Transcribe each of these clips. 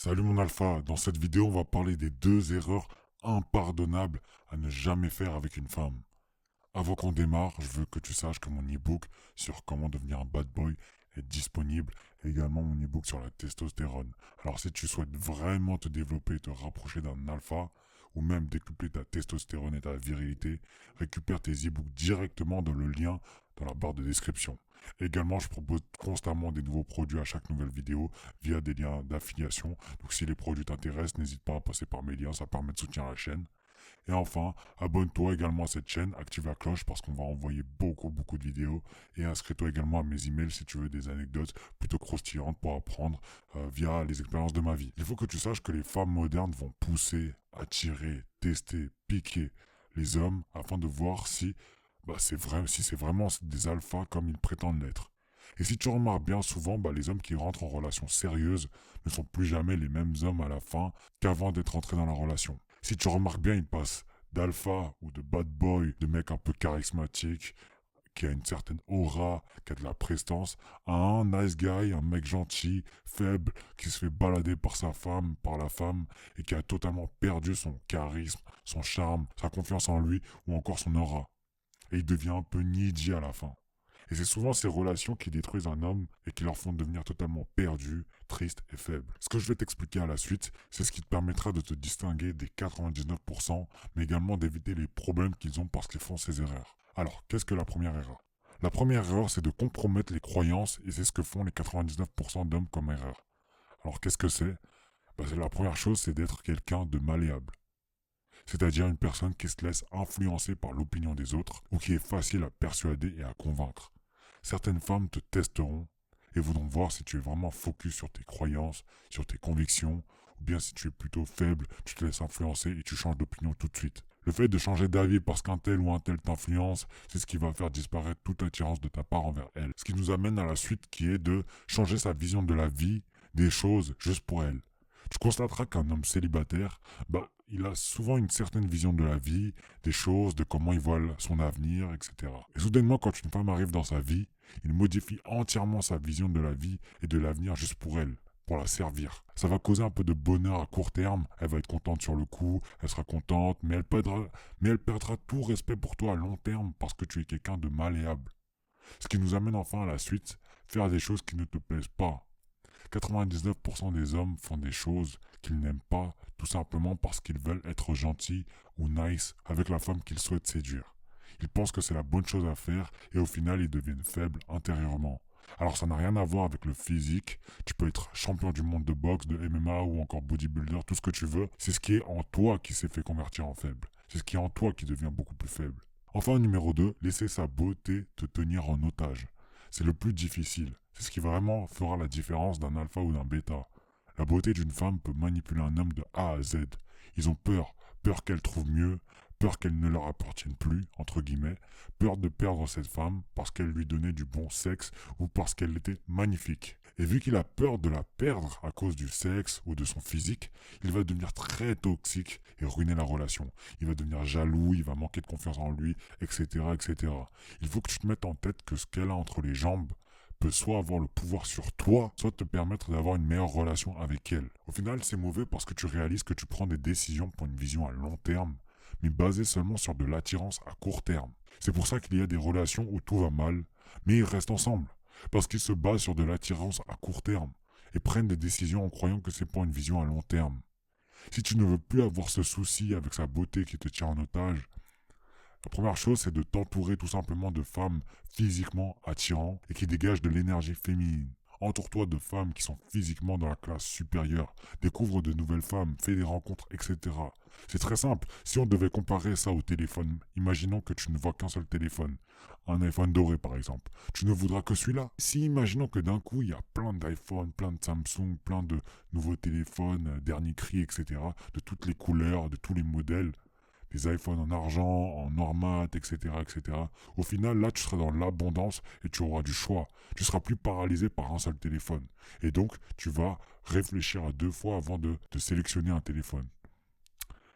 Salut mon alpha, dans cette vidéo on va parler des deux erreurs impardonnables à ne jamais faire avec une femme. Avant qu'on démarre, je veux que tu saches que mon e-book sur comment devenir un bad boy est disponible également mon e-book sur la testostérone. Alors si tu souhaites vraiment te développer et te rapprocher d'un alpha, ou même décupler ta testostérone et ta virilité, récupère tes e-books directement dans le lien dans la barre de description. Également, je propose constamment des nouveaux produits à chaque nouvelle vidéo via des liens d'affiliation. Donc si les produits t'intéressent, n'hésite pas à passer par mes liens, ça permet de soutenir la chaîne. Et enfin, abonne-toi également à cette chaîne, active la cloche parce qu'on va envoyer beaucoup beaucoup de vidéos et inscris-toi également à mes emails si tu veux des anecdotes plutôt croustillantes pour apprendre euh, via les expériences de ma vie. Il faut que tu saches que les femmes modernes vont pousser, attirer, tester, piquer les hommes afin de voir si bah c'est vrai, si c'est vraiment des alphas comme ils prétendent l'être. Et si tu remarques bien souvent, bah, les hommes qui rentrent en relation sérieuse ne sont plus jamais les mêmes hommes à la fin qu'avant d'être entrés dans la relation. Si tu remarques bien, ils passent d'alpha ou de bad boy, de mec un peu charismatique, qui a une certaine aura, qui a de la prestance, à un nice guy, un mec gentil, faible, qui se fait balader par sa femme, par la femme, et qui a totalement perdu son charisme, son charme, sa confiance en lui, ou encore son aura et il devient un peu needy à la fin. Et c'est souvent ces relations qui détruisent un homme et qui leur font devenir totalement perdu, triste et faible. Ce que je vais t'expliquer à la suite, c'est ce qui te permettra de te distinguer des 99%, mais également d'éviter les problèmes qu'ils ont parce qu'ils font ces erreurs. Alors, qu'est-ce que la première erreur? La première erreur, c'est de compromettre les croyances et c'est ce que font les 99% d'hommes comme erreur. Alors, qu'est-ce que c'est? Bah, La première chose, c'est d'être quelqu'un de malléable c'est-à-dire une personne qui se laisse influencer par l'opinion des autres ou qui est facile à persuader et à convaincre. Certaines femmes te testeront et voudront voir si tu es vraiment focus sur tes croyances, sur tes convictions, ou bien si tu es plutôt faible, tu te laisses influencer et tu changes d'opinion tout de suite. Le fait de changer d'avis parce qu'un tel ou un tel t'influence, c'est ce qui va faire disparaître toute attirance de ta part envers elle. Ce qui nous amène à la suite qui est de changer sa vision de la vie, des choses, juste pour elle. Tu constateras qu'un homme célibataire, bah, il a souvent une certaine vision de la vie, des choses, de comment il voit son avenir, etc. Et soudainement, quand une femme arrive dans sa vie, il modifie entièrement sa vision de la vie et de l'avenir juste pour elle, pour la servir. Ça va causer un peu de bonheur à court terme, elle va être contente sur le coup, elle sera contente, mais elle perdra, mais elle perdra tout respect pour toi à long terme parce que tu es quelqu'un de malléable. Ce qui nous amène enfin à la suite, faire des choses qui ne te plaisent pas, 99% des hommes font des choses qu'ils n'aiment pas tout simplement parce qu'ils veulent être gentils ou nice avec la femme qu'ils souhaitent séduire. Ils pensent que c'est la bonne chose à faire et au final ils deviennent faibles intérieurement. Alors ça n'a rien à voir avec le physique, tu peux être champion du monde de boxe, de MMA ou encore bodybuilder, tout ce que tu veux, c'est ce qui est en toi qui s'est fait convertir en faible. C'est ce qui est en toi qui devient beaucoup plus faible. Enfin numéro 2, laisser sa beauté te tenir en otage. C'est le plus difficile. C'est ce qui vraiment fera la différence d'un alpha ou d'un bêta. La beauté d'une femme peut manipuler un homme de A à Z. Ils ont peur, peur qu'elle trouve mieux, peur qu'elle ne leur appartienne plus, entre guillemets, peur de perdre cette femme parce qu'elle lui donnait du bon sexe ou parce qu'elle était magnifique. Et vu qu'il a peur de la perdre à cause du sexe ou de son physique, il va devenir très toxique et ruiner la relation. Il va devenir jaloux, il va manquer de confiance en lui, etc., etc. Il faut que tu te mettes en tête que ce qu'elle a entre les jambes peut soit avoir le pouvoir sur toi, soit te permettre d'avoir une meilleure relation avec elle. Au final, c'est mauvais parce que tu réalises que tu prends des décisions pour une vision à long terme, mais basée seulement sur de l'attirance à court terme. C'est pour ça qu'il y a des relations où tout va mal, mais ils restent ensemble parce qu'ils se basent sur de l'attirance à court terme et prennent des décisions en croyant que c'est pour une vision à long terme. Si tu ne veux plus avoir ce souci avec sa beauté qui te tient en otage, la première chose c'est de t'entourer tout simplement de femmes physiquement attirantes et qui dégagent de l'énergie féminine. Entoure-toi de femmes qui sont physiquement dans la classe supérieure. Découvre de nouvelles femmes, fais des rencontres, etc. C'est très simple. Si on devait comparer ça au téléphone, imaginons que tu ne vois qu'un seul téléphone. Un iPhone doré par exemple. Tu ne voudras que celui-là. Si imaginons que d'un coup il y a plein d'iPhone, plein de Samsung, plein de nouveaux téléphones, euh, dernier cri, etc. De toutes les couleurs, de tous les modèles des iPhones en argent, en normat, etc., etc. Au final, là, tu seras dans l'abondance et tu auras du choix. Tu seras plus paralysé par un seul téléphone. Et donc, tu vas réfléchir à deux fois avant de, de sélectionner un téléphone.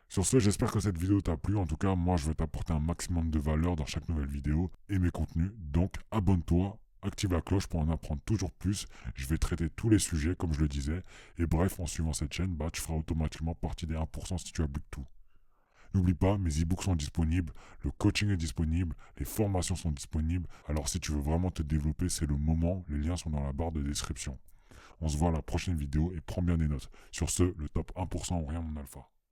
Sur ce, j'espère que cette vidéo t'a plu. En tout cas, moi, je vais t'apporter un maximum de valeur dans chaque nouvelle vidéo et mes contenus. Donc, abonne-toi Active la cloche pour en apprendre toujours plus. Je vais traiter tous les sujets comme je le disais. Et bref, en suivant cette chaîne, bah, tu feras automatiquement partie des 1% si tu appliques tout. N'oublie pas, mes e-books sont disponibles, le coaching est disponible, les formations sont disponibles. Alors si tu veux vraiment te développer, c'est le moment. Les liens sont dans la barre de description. On se voit à la prochaine vidéo et prends bien des notes. Sur ce, le top 1% ou rien mon alpha.